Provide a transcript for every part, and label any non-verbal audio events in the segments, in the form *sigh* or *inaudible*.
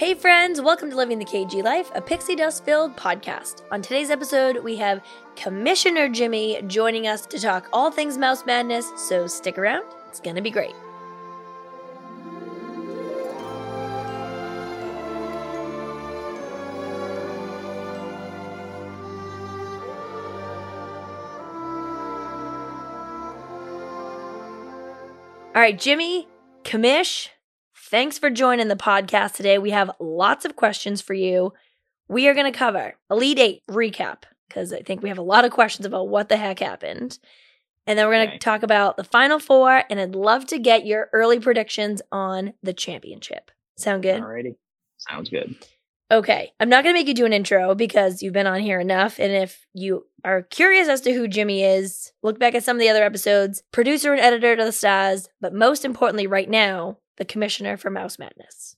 Hey, friends, welcome to Living the KG Life, a pixie dust filled podcast. On today's episode, we have Commissioner Jimmy joining us to talk all things Mouse Madness, so stick around, it's gonna be great. All right, Jimmy, Commish, thanks for joining the podcast today. We have lots of questions for you. We are going to cover Elite Eight recap because I think we have a lot of questions about what the heck happened. And then we're going to Okay. talk about the final four, and I'd love to get your early predictions on the championship. Sound good? Alrighty. Sounds good. Okay, I'm not going to make you do an intro because you've been on here enough. And if you are curious as to who Jimmy is, look back at some of the other episodes. Producer and editor to the stars, but most importantly, right now, the commissioner for Mouse Madness.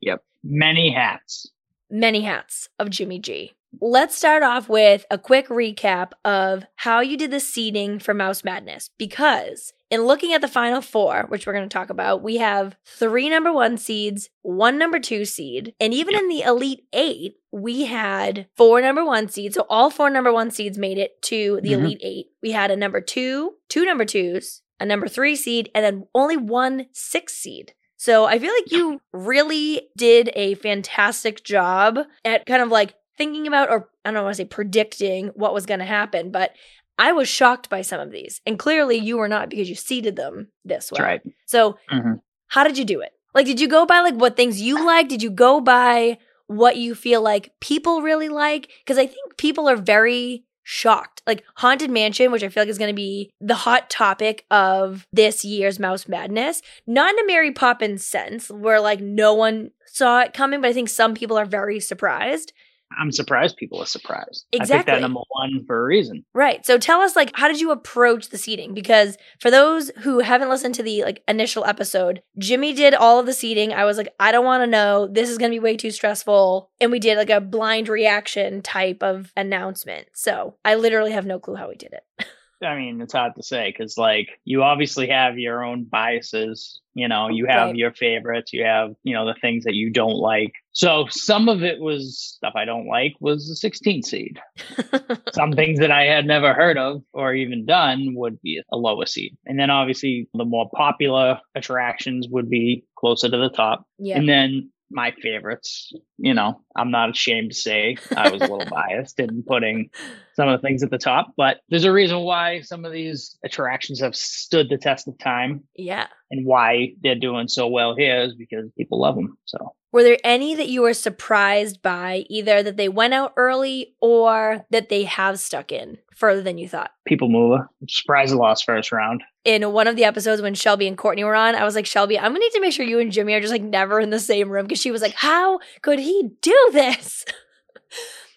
Yep. Many hats. Many hats of Jimmy G. Let's start off with a quick recap of how you did the seeding for Mouse Madness because in looking at the final four, which we're going to talk about, we have three number one seeds, one number two seed, and even in the Elite Eight, we had four number one seeds. So all four number one seeds made it to the Mhm. Elite Eight. We had a number two, two number twos, a number three seed, and then only one six seed. So I feel like you really did a fantastic job at kind of like thinking about, or I don't want to say predicting what was going to happen, but I was shocked by some of these. And clearly you were not because you seeded them this way. That's right. So Mhm. how did you do it? Like, did you go by like what things you like? Did you go by what you feel like people really like? Because I think people are very shocked. Like Haunted Mansion, which I feel like is going to be the hot topic of this year's Mouse Madness, not in a Mary Poppins sense where like no one saw it coming, but I think some people are very surprised. I'm surprised people are surprised. Exactly. I picked that number one for a reason. Right. So tell us like how did you approach the seating? Because for those who haven't listened to the like initial episode, Jimmy did all of the seating. I was like, I don't want to know. This is going to be way too stressful. And we did like a blind reaction type of announcement. So I literally have no clue how we did it. *laughs* I mean, it's hard to say because, like, you obviously have your own biases. You know, you have Right. your favorites. You have, you know, the things that you don't like. So some of it was stuff I don't like was the 16 seed. *laughs* some things that I had never heard of or even done would be a lower seed. And then obviously the more popular attractions would be closer to the top. yeah. And then my favorites, you know, I'm not ashamed to say I was a little *laughs* biased in putting some of the things at the top, but there's a reason why some of these attractions have stood the test of time yeah. and why they're doing so well here is because people love them. So Were there any that you were surprised by, either that they went out early or that they have stuck in further than you thought? people mover, surprise the lost first round. in one of the episodes when Shelby and Courtney were on, I was like, Shelby, I'm gonna need to make sure you and Jimmy are just like never in the same room because she was like, How could he do this? *laughs*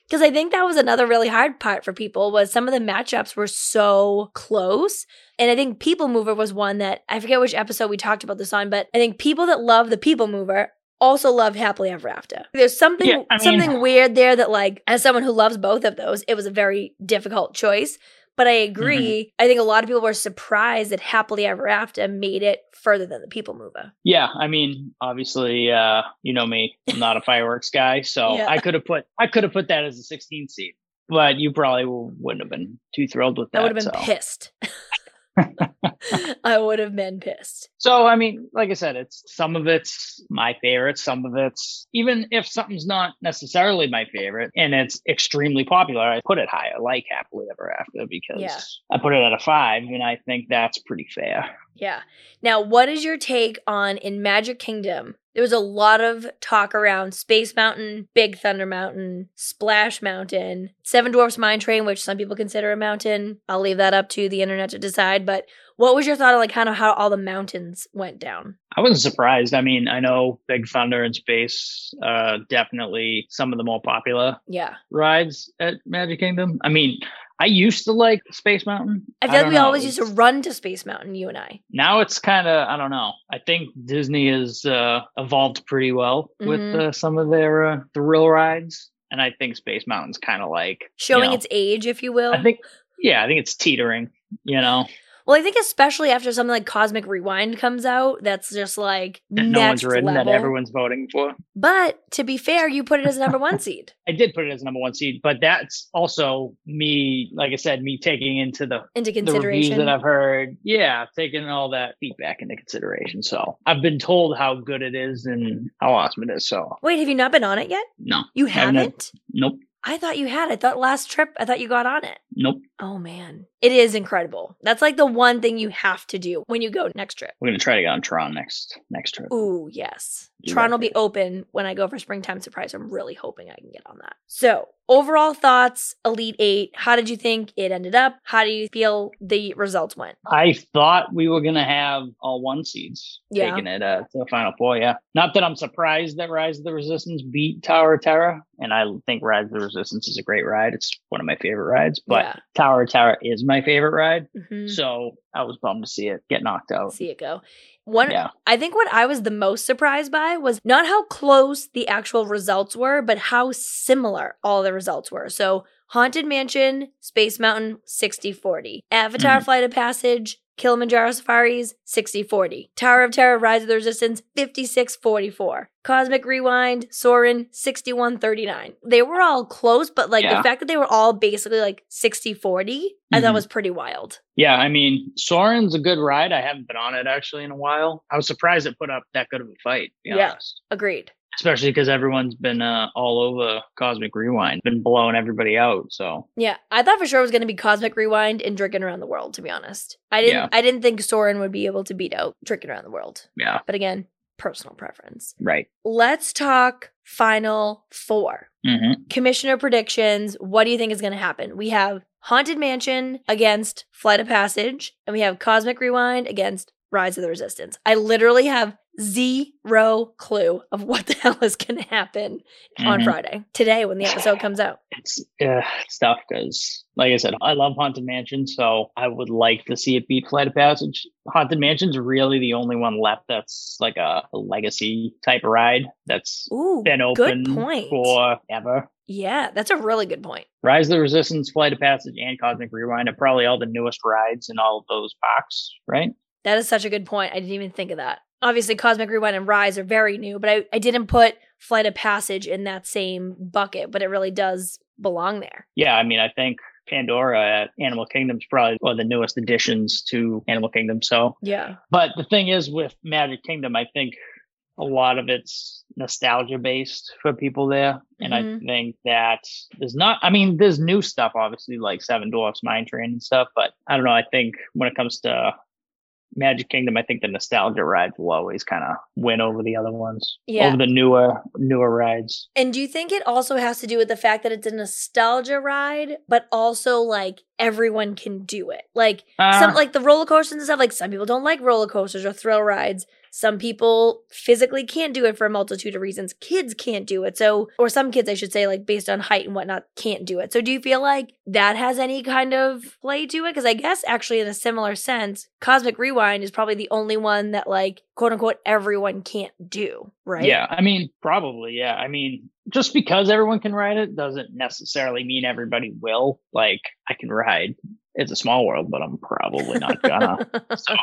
Because I think that was another really hard part for people was some of the matchups were so close. And I think People Mover was one that I forget which episode we talked about this on, but I think people that love the People Mover also love Happily Ever After. There's something Yeah, I mean- something weird there that like as someone who loves both of those, it was a very difficult choice. But I agree. I think a lot of people were surprised that Happily Ever After made it further than the People Mover. Yeah, I mean, obviously, uh, you know me, I'm not a fireworks guy, so *laughs* Yeah. I could have put I could have put that as a 16 seed, but you probably wouldn't have been too thrilled with that. I would have been so. pissed. *laughs* *laughs* I would have been pissed. So I mean, like I said, it's some of it's my favorite, some of it's even if something's not necessarily my favorite and it's extremely popular, I put it higher, like Happily Ever After, because Yeah. I put it at a five, and I think that's pretty fair. Yeah. Now, what is your take on in Magic Kingdom? There was a lot of talk around Space Mountain, Big Thunder Mountain, Splash Mountain, Seven Dwarfs Mine Train, which some people consider a mountain. I'll leave that up to the internet to decide. But what was your thought on like kind of how all the mountains went down? I wasn't surprised. I mean, I know Big Thunder and Space, uh, definitely some of the more popular Yeah. rides at Magic Kingdom. I mean, I used to like Space Mountain. I feel like we know, always used to run to Space Mountain, you and I. now it's kind of I don't know. I think Disney has uh, evolved pretty well with Mhm. uh, some of their uh, thrill rides, and I think Space Mountain's kind of like you Showing know, its age, if you will. I think yeah, I think it's teetering. You know, Well, I think especially after something like Cosmic Rewind comes out, that's just like That no one's ridden level. that everyone's voting for. But to be fair, you put it as a number one *laughs* seed. I did put it as a number one seed, but that's also me, like I said, me taking into the into the consideration. that I've heard. Yeah, taking all that feedback into consideration. So I've been told how good it is and how awesome it is. So Wait, have you not been on it yet? no, You Haven't. haven't? nope, I thought you had. I thought last trip, I thought you got on it. nope. Oh man. It is incredible. That's like the one thing you have to do when you go next trip. We're gonna try to get on Tron next next trip. Ooh, yes. Do Tron will be open when I go for springtime surprise. I'm really hoping I can get on that. So, overall thoughts, Elite Eight. How did you think it ended up? How do you feel the results went? I thought we were gonna have all one seeds Yeah. taking it uh, to the final four. Yeah, not that I'm surprised that Rise of the Resistance beat Tower of Terror, and I think Rise of the Resistance is a great ride. It's one of my favorite rides, but Yeah. Tower of Terror is my favorite ride. Mhm. So I was bummed to see it get knocked out. See it go. One, Yeah. I think what I was the most surprised by was not how close the actual results were, but how similar all the results were. So, Haunted Mansion, Space Mountain, 60 40. Avatar Mhm. Flight of Passage, Kilimanjaro Safaris, 6040. Tower of Terror, Rise of the Resistance, 5644. Cosmic Rewind, Soarin', 61 39. They were all close, but like the fact that they were all basically like 60 40, I thought Mhm. was pretty wild. Yeah, I mean, Soarin's a good ride. I haven't been on it actually in a while. I was surprised it put up that good of a fight, Yeah. honest. Agreed. Especially because everyone's been uh, all over Cosmic Rewind, been blowing everybody out. So Yeah, I thought for sure it was going to be Cosmic Rewind and Drinking Around the World. To be honest, I didn't. Yeah. I didn't think Soarin' would be able to beat out Drinking Around the World. yeah, But again, personal preference. right. Let's talk Final Four. hmm Commissioner predictions. What do you think is going to happen? We have Haunted Mansion against Flight of Passage, and we have Cosmic Rewind against Rise of the Resistance. I literally have zero clue of what the *laughs* hell is going to happen on Mhm. Friday today when the episode comes out. It's uh, it's tough because, like I said, I love Haunted Mansion, so I would like to see it beat Flight of Passage. Haunted Mansion's really the only one left that's like a, a legacy type ride that's Ooh, been good open point. forever. Yeah, that's a really good point. Rise of the Resistance, Flight of Passage, and Cosmic Rewind are probably all the newest rides in all of those parks, right? That is such a good point. I didn't even think of that. Obviously, Cosmic Rewind and Rise are very new, but I, I didn't put Flight of Passage in that same bucket, but it really does belong there. Yeah, I mean, I think Pandora at Animal Kingdom is probably one of the newest additions to Animal Kingdom. So, Yeah. but the thing is with Magic Kingdom, I think a lot of it's nostalgia based for people there. And I Mhm. think that there's not, I mean, there's new stuff, obviously, like Seven Dwarfs Mine Train and stuff. But I don't know. I think when it comes to Magic Kingdom, I think the nostalgia rides will always kind of win over the other ones, Yeah. over the newer, newer rides. And do you think it also has to do with the fact that it's a nostalgia ride, but also like everyone can do it? Like some Uh, like the roller coasters and stuff, like some people don't like roller coasters or thrill rides. Some people physically can't do it for a multitude of reasons. Kids can't do it. So, or some kids, I should say, like based on height and whatnot, can't do it. So, do you feel like that has any kind of play to it? Because I guess actually, in a similar sense, Cosmic Rewind is probably the only one that, like, quote unquote, everyone can't do, right? Yeah, I mean, probably, yeah. I mean, just because everyone can ride it doesn't necessarily mean everybody will. Like, I can ride. It's a small world, but I'm probably not gonna. *laughs* so,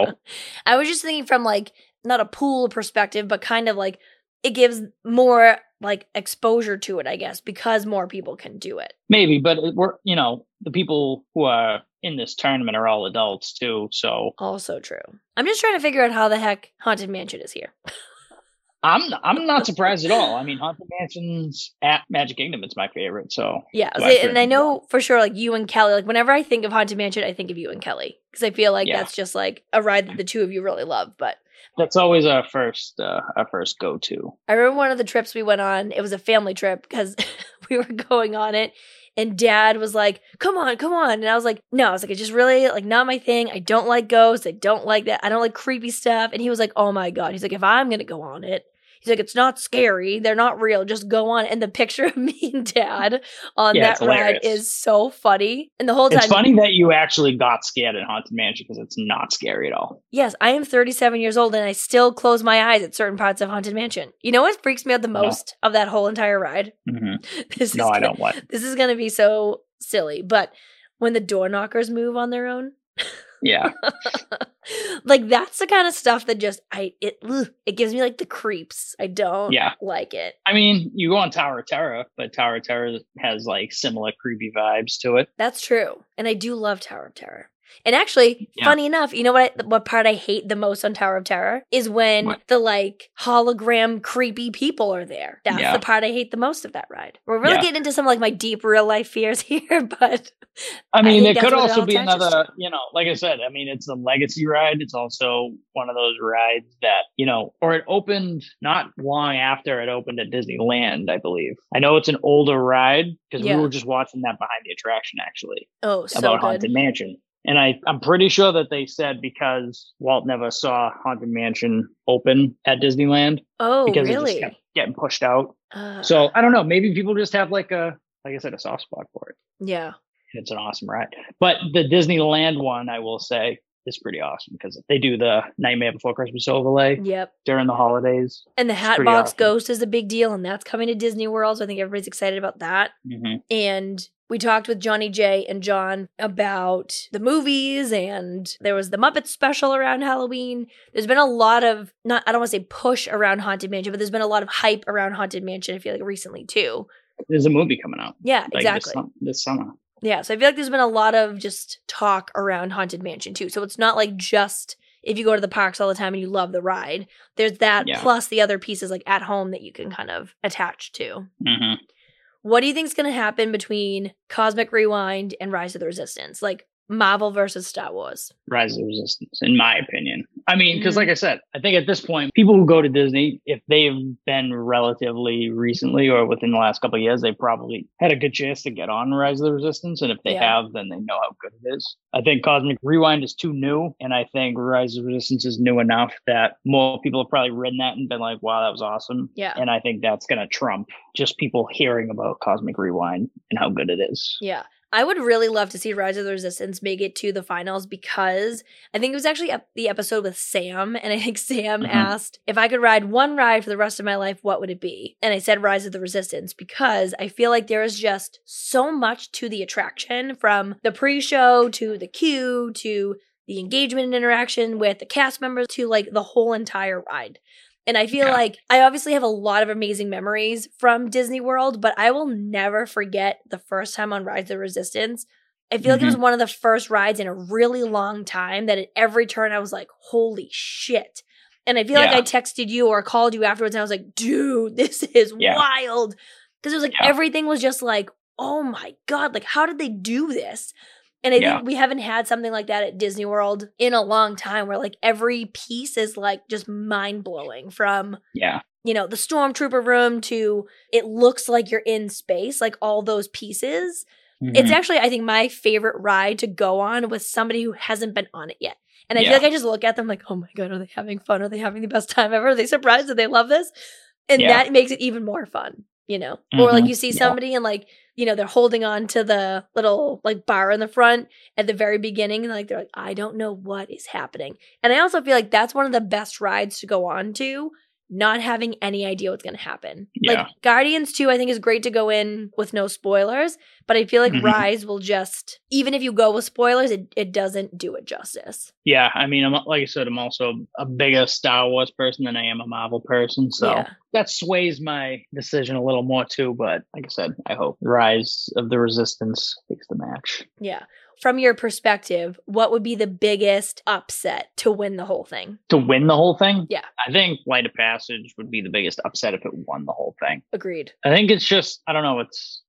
I was just thinking from like not a pool perspective, but kind of like it gives more like exposure to it, I guess, because more people can do it. maybe, but it- we're, you know, the people who are in this tournament are all adults too. So Also true. I'm just trying to figure out how the heck Haunted Mansion is here. *laughs* I'm I'm not *laughs* surprised at all. I mean, Haunted Mansion's at Magic Kingdom. It's my favorite. So Yeah, So I and I know for sure, like you and Kelly. Like whenever I think of Haunted Mansion, I think of you and Kelly because I feel like Yeah. that's just like a ride that the two of you really love. But that's always our first uh, our first go to. I remember one of the trips we went on. It was a family trip because *laughs* we were going on it, and Dad was like, "Come on, come on!" And I was like, "No," I was like, "It's just really like not my thing. I don't like ghosts. I don't like that. I don't like creepy stuff." And he was like, "Oh my god!" He's like, "If I'm gonna go on it." He's like, it's not scary. They're not real. Just go on. And the picture *laughs* of me and dad on Yeah, that ride is so funny. And the whole time, It's funny that you actually got scared in Haunted Mansion because it's not scary at all. yes, I am 37 years old and I still close my eyes at certain parts of Haunted Mansion. You know what freaks me out the No. most of that whole entire ride? hmm *laughs* This No, is I gonna- don't. What? This is going to be so silly, but when the door knockers move on their own, *laughs* Yeah. *laughs* like that's the kind of stuff that just I it ugh, it gives me like the creeps. I don't Yeah. like it. I mean, you go on Tower of Terror, but Tower of Terror has like similar creepy vibes to it. That's true. And I do love Tower of Terror. And actually, Yeah. funny enough, you know what I, what part I hate the most on Tower of Terror is when What? the like hologram creepy people are there. That's Yeah. the part I hate the most of that ride. We're really Yeah. getting into some like my deep real life fears *laughs* here, but I mean, think it could what it also be another, you know, like I said, I mean, it's a legacy ride. It's also one of those rides that, you know, or it opened not long after it opened at Disneyland, I believe. I know it's an older ride because we were just watching that behind the attraction actually oh, so about good. Haunted Mansion. And I, I'm pretty sure that they said because Walt never saw Haunted Mansion open at Disneyland Oh, because it really? just kept getting pushed out. Uh, So I don't know. Maybe people just have like a, like I said, a soft spot for it. yeah. It's an awesome ride. But the Disneyland one, I will say, is pretty awesome because they do the Nightmare Before Christmas overlay Yep. during the holidays. And the Hatbox awesome. Ghost is a big deal, and that's coming to Disney World. So I think everybody's excited about that. hmm and we talked with Johnny J and John about the movies and there was the Muppet special around Halloween. There's been a lot of not I don't want to say push around Haunted Mansion, but there's been a lot of hype around Haunted Mansion, I feel like recently too. There's a movie coming out Yeah, like exactly. this, this summer. Yeah, so I feel like there's been a lot of just talk around Haunted Mansion too. So it's not like just if you go to the parks all the time and you love the ride. There's that Yeah. plus the other pieces like at home that you can kind of attach to. hmm What do you think is going to happen between Cosmic Rewind and Rise of the Resistance? Like Marvel versus Star Wars. Rise of the Resistance, in my opinion. I mean, because like mm-hmm. I said, I think at this point, people who go to Disney, if they've been relatively recently or within the last couple of years, they probably had a good chance to get on Rise of the Resistance. And if they Yeah. have, then they know how good it is. I think Cosmic Rewind is too new, and I think Rise of the Resistance is new enough that more people have probably ridden that and been like, "Wow, that was awesome." Yeah. And I think that's going to trump just people hearing about Cosmic Rewind and how good it is. Yeah. I would really love to see Rise of the Resistance make it to the finals because I think it was actually the episode with Sam. And I think Sam Mhm. asked if I could ride one ride for the rest of my life, what would it be? And I said Rise of the Resistance because I feel like there is just so much to the attraction from the pre show to the queue to the engagement and interaction with the cast members to like the whole entire ride. And I feel Yeah. like I obviously have a lot of amazing memories from Disney World, but I will never forget the first time on Rise of the Resistance. I feel like it was mm-hmm. one of the first rides in a really long time that at every turn I was like, holy shit. And I feel like I texted you or called you afterwards and I was like, dude, *laughs* this is Yeah. wild. Because it was like Yeah. everything was just like, oh my God, like how did they do this? And I Yeah. think we haven't had something like that at Disney World in a long time where like every piece is like just mind blowing from, Yeah. you know, the stormtrooper room to it looks like you're in space, like all those pieces. It's Mhm. actually, I think, my favorite ride to go on with somebody who hasn't been on it yet. And I Yeah. feel like I just look at them like, oh my God, are they having fun? Are they having the best time ever? Are they surprised that they love this? And Yeah. that makes it even more fun, you know? Or like Mhm. you see Yeah. somebody and like, you know, they're holding on to the little like bar in the front at the very beginning. And like, they're like, I don't know what is happening. And I also feel like that's one of the best rides to go on to, not having any idea what's going to happen. Yeah. Like Guardians 2, I think is great to go in with no spoilers, but I feel like Mhm. Rise will just, even if you go with spoilers, it, it doesn't do it justice. Yeah, I mean, I'm like I said, I'm also a bigger Star Wars person than I am a Marvel person, so Yeah. that sways my decision a little more too. But like I said, I hope Rise of the Resistance takes the match. Yeah. From your perspective, what would be the biggest upset to win the whole thing? To win the whole thing, Yeah. I think Flight of Passage would be the biggest upset if it won the whole thing. Agreed. I think it's just I don't know. It's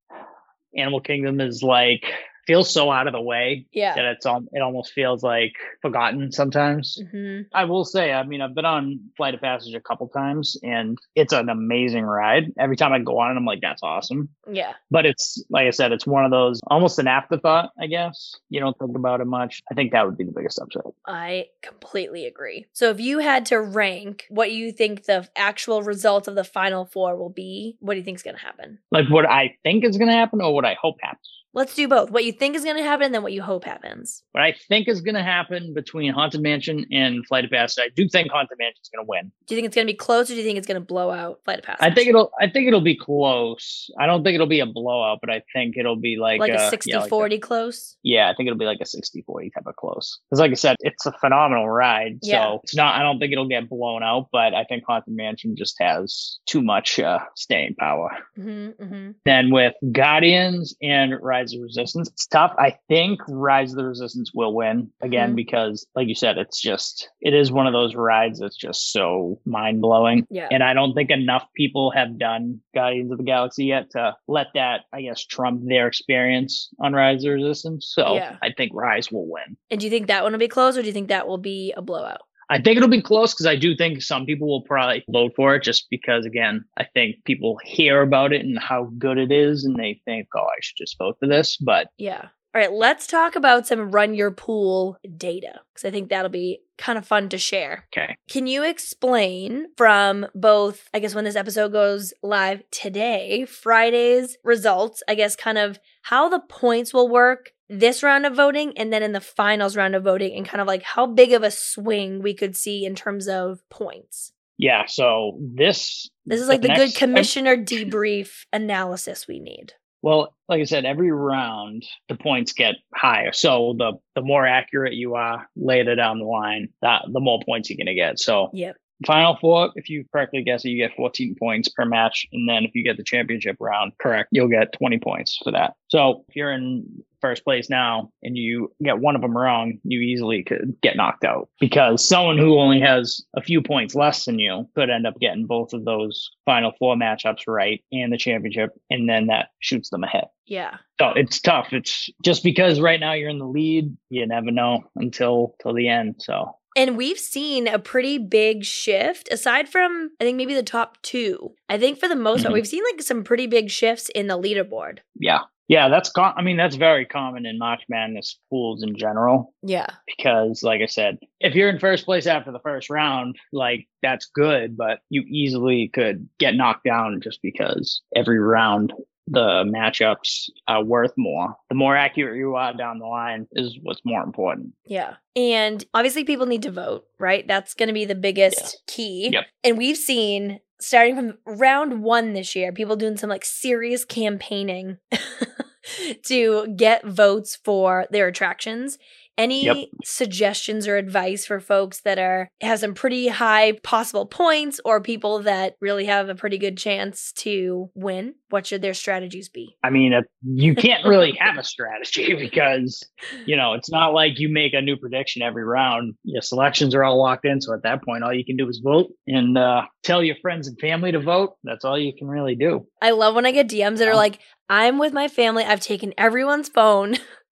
Animal Kingdom is like feels so out of the way Yeah. that it's all it almost feels like forgotten sometimes. hmm I will say, I mean, I've been on Flight of Passage a couple times and it's an amazing ride. Every time I go on it, I'm like, that's awesome. Yeah. But it's, like I said, it's one of those almost an afterthought, I guess. You don't think about it much. I think that would be the biggest upset. I completely agree. So if you had to rank what you think the actual result of the final four will be, what do you think is going to happen? Like what I think is going to happen or what I hope happens. Let's do both. What you think is going to happen and then what you hope happens. What I think is going to happen between Haunted Mansion and Flight of Passage, I do think Haunted Mansion is going to win. Do you think it's going to be close or do you think it's going to blow out Flight of Passage? I think it'll. I think it'll be close. I don't think it'll be a blowout, but I think it'll be like like a uh, 60 yeah, like a- 40 close. Yeah, I think it'll be like a 60-40 type of close. Because like I said, it's a phenomenal ride. Yeah. So it's not I don't think it'll get blown out, but I think Haunted Mansion just has too much uh, staying power. hmm hmm Then with Guardians and Rise of the Resistance, it's tough. I think Rise of the Resistance will win again Mhm. because, like you said, it's just it is one of those rides that's just so mind blowing. Yeah. And I don't think enough people have done Guardians of the Galaxy yet to let that, I guess, trump their experience on Rise of the Resistance. So Yeah. I think Rise will win. And do you think that one will be close or do you think that will be a blowout? I think it'll be close because I do think some people will probably vote for it just because, again, I think people hear about it and how good it is and they think, oh, I should just vote for this. But Yeah. All right, let's talk about some run your pool data because I think that'll be kind of fun to share. okay. Can you explain from both, I guess, when this episode goes live today, Friday's results, I guess, kind of how the points will work this round of voting and then in the finals round of voting, and kind of like how big of a swing we could see in terms of points? Yeah. So this This is like the, good next- commissioner debrief analysis we need. Well, like I said, every round the points get higher. So the the more accurate you are later down the line, that the more points you're gonna get. So Yep. Final four, if you correctly guess it, you get 14 points per match. And then if you get the championship round correct, you'll get 20 points for that. So if you're in first place now and you get one of them wrong, you easily could get knocked out because someone who only has a few points less than you could end up getting both of those final four matchups right and the championship. And then that shoots them ahead. Yeah. So it's tough. It's just because right now you're in the lead, you never know until till the end. So And we've seen a pretty big shift aside from, I think, maybe the top two. I think for the most part, Mhm. we've seen like some pretty big shifts in the leaderboard. yeah. Yeah, that's com- I mean that's very common in March Madness pools in general Yeah. because like I said, if you're in first place after the first round, like that's good, but you easily could get knocked down just because every round the matchups are worth more. The more accurate you are down the line is what's more important. Yeah. And obviously, people need to vote, right? That's going to be the biggest key. Yep. And we've seen starting from round one this year, people doing some like serious campaigning *laughs* to get votes for their attractions. Any Yep. suggestions or advice for folks that are have some pretty high possible points or people that really have a pretty good chance to win? What should their strategies be? I mean, you can't really have a strategy *laughs* because, you know, it's not like you make a new prediction every round. Your selections are all locked in. So at that point, all you can do is vote and uh, tell your friends and family to vote. That's all you can really do. I love when I get DMs that are like, I'm with my family. I've taken everyone's phone *laughs*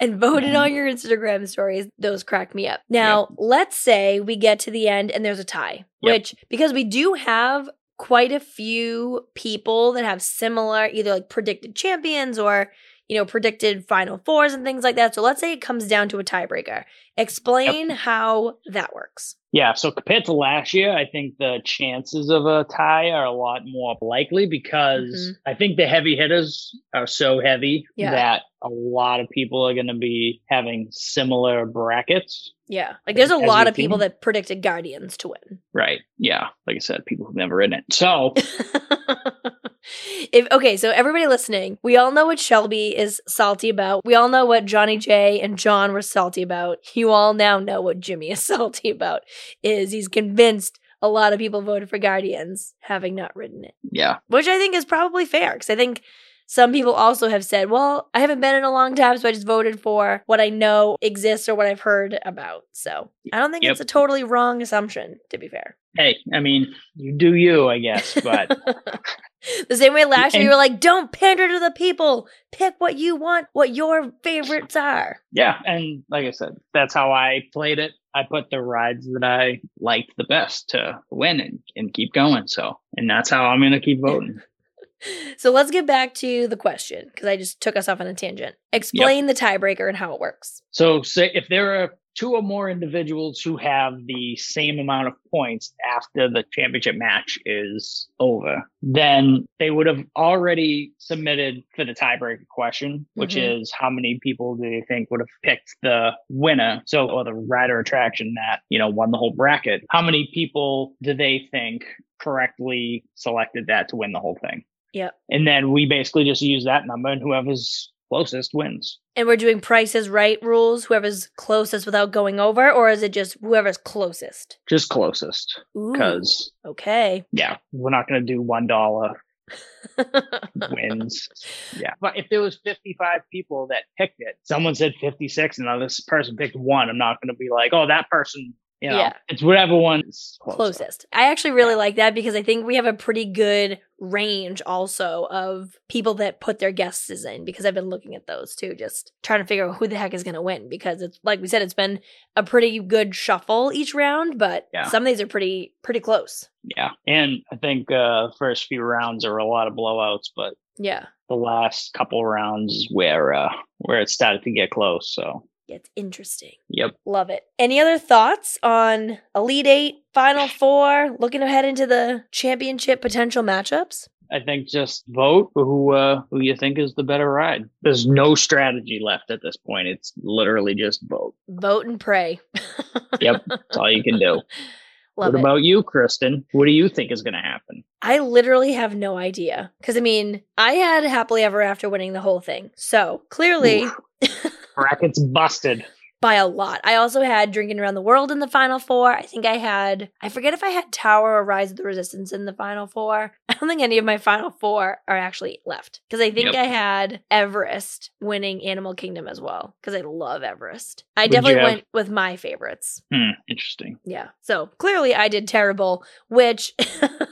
and voted Mhm. on your Instagram stories. Those crack me up. Now, let's say we get to the end and there's a tie, Yep. which, because we do have quite a few people that have similar, either like predicted champions or, you know, predicted final fours and things like that. So let's say it comes down to a tiebreaker. Explain how that works. Yeah. So compared to last year, I think the chances of a tie are a lot more likely because mm-hmm. I think the heavy hitters are so heavy Yeah. that a lot of people are going to be having similar brackets. Yeah. Like there's a lot of people seen. that predicted Guardians to win. Right. Yeah. Like I said, people who've never ridden it. So *laughs* if okay, so everybody listening, we all know what Shelby is salty about. We all know what Johnny J and John were salty about. You all now know what Jimmy is *laughs* salty about. Is he's convinced a lot of people voted for Guardians having not written it. yeah. Which I think is probably fair because I think some people also have said, well, I haven't been in a long time, so I just voted for what I know exists or what I've heard about. So I don't think Yep. it's a totally wrong assumption, to be fair. Hey, I mean, you do you, I guess, but *laughs* the same way last year you were like, don't pander to the people. Pick what you want, what your favorites are. yeah. And like I said, that's how I played it. I put the rides that I liked the best to win and, and keep going. So, and that's how I'm going to keep voting. *laughs* So let's get back to the question because I just took us off on a tangent. Explain the tiebreaker and how it works. So, say if there are two or more individuals who have the same amount of points after the championship match is over, then they would have already submitted for the tiebreaker question, which Mhm. is how many people do you think would have picked the winner? So, or the rider attraction that, you know, won the whole bracket. How many people do they think correctly selected that to win the whole thing? Yep. And then we basically just use that number and whoever's closest wins. And we're doing prices right rules, whoever's closest without going over, or is it just whoever's closest? Just closest. Because okay. yeah, we're not gonna do one dollar *laughs* wins. yeah. But if there was 55 people that picked it, someone said 56 and this person picked one, I'm not gonna be like, oh that person, you know, Yeah. it's whatever one's closest. closest. I actually really like that because I think we have a pretty good range also of people that put their guesses in because I've been looking at those too, just trying to figure out who the heck is going to win because it's like we said, it's been a pretty good shuffle each round, but Yeah. some of these are pretty pretty close. Yeah. And I think uh first few rounds are a lot of blowouts, but Yeah, the last couple rounds is where uh where it started to get close. So it's interesting. yep. Love it. Any other thoughts on Elite Eight, Final Four, looking ahead into the championship potential matchups? I think just vote for who uh, who you think is the better ride. There's no strategy left at this point. It's literally just vote. Vote and pray. *laughs* Yep, that's all you can do. *laughs* Love what it. about you, Kristen? What do you think is going to happen? I literally have no idea. Because, I mean, I had Happily Ever After winning the whole thing. So clearly. *laughs* Brackets busted. by a lot. I also had Drinking Around the World in the final four. I think I had, I forget if I had Tower or Rise of the Resistance in the final four. *laughs* I don't think any of my final four are actually left. Because I think Yep. I had Everest winning Animal Kingdom as well. Because I love Everest. I What'd definitely went with my favorites. Hmm, interesting. Yeah. So clearly I did terrible, which *laughs*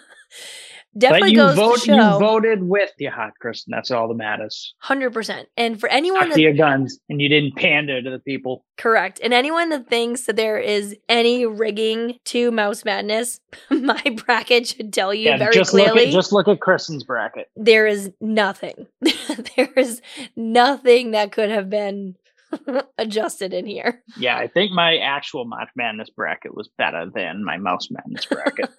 definitely but you goes vote. to show. You voted with your heart, Kristen. That's all that matters. Hundred percent. And for anyone that to your guns, and you didn't pander to the people. correct, and anyone that thinks that there is any rigging to Mouse Madness, *laughs* my bracket should tell you Yeah, very just look clearly at just look at Kristen's bracket. there is nothing. *laughs* there is nothing that could have been *laughs* adjusted in here. Yeah, I think my actual March Madness bracket was better than my Mouse Madness bracket.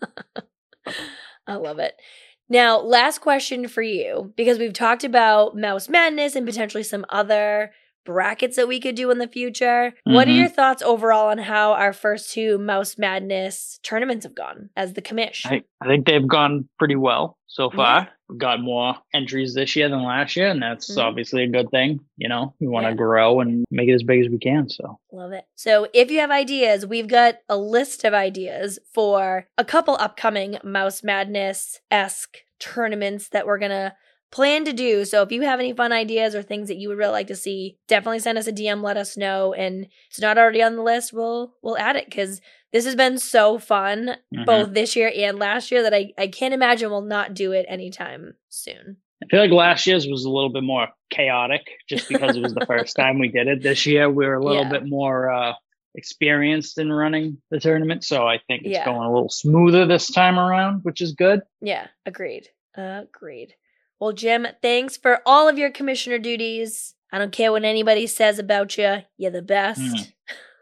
I love it. Now, last question for you because we've talked about Mouse Madness and mm-hmm. potentially some other brackets that we could do in the future. What are Mhm. your thoughts overall on how our first two Mouse Madness tournaments have gone as the commish? I, I think they've gone pretty well so far. Yeah. We've got more entries this year than last year, and that's Mhm. obviously a good thing. You know, we want to Yeah. grow and make it as big as we can. So Love it. So, if you have ideas, we've got a list of ideas for a couple upcoming Mouse Madness esque tournaments that we're going to plan to do. So, if you have any fun ideas or things that you would really like to see, definitely send us a DM, let us know. And if it's not already on the list, we'll we'll add it because this has been so fun mhm. both this year and last year that I, I can't imagine we'll not do it anytime soon. I feel like last year's was a little bit more chaotic just because it was the first *laughs* time we did it. This year we were a little Yeah. bit more uh, experienced in running the tournament, so I think it's Yeah. going a little smoother this time around, which is good. Yeah, agreed. Agreed. Well, Jim, thanks for all of your commissioner duties. I don't care what anybody says about you. You're the best.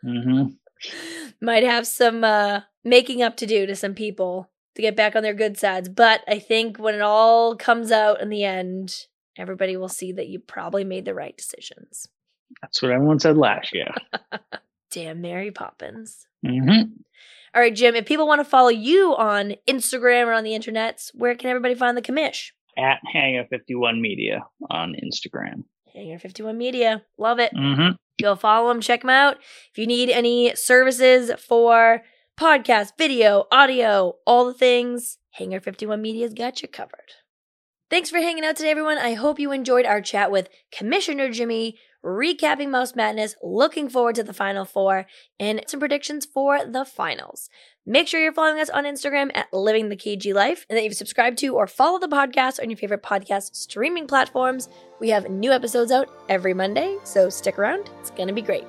Mm. hmm *laughs* Might have some uh, making up to do to some people to get back on their good sides. But I think when it all comes out in the end, everybody will see that you probably made the right decisions. That's what everyone said last year. *laughs* Damn Mary Poppins. hmm All right, Jim, if people want to follow you on Instagram or on the internets, where can everybody find the commish? At Hangar Fifty One Media on Instagram. Hangar 51 Media. Love it. hmm Go follow them, check them out. If you need any services for podcast, video, audio, all the things, Hangar 51 Media's got you covered. Thanks for hanging out today, everyone. I hope you enjoyed our chat with Commissioner Jimmy, recapping Mouse Madness, looking forward to the Final Four, and some predictions for the finals. Make sure you're following us on Instagram at Living the KG Life, and that you've subscribed to or follow the podcast on your favorite podcast streaming platforms. We have new episodes out every Monday, so stick around. It's going to be great.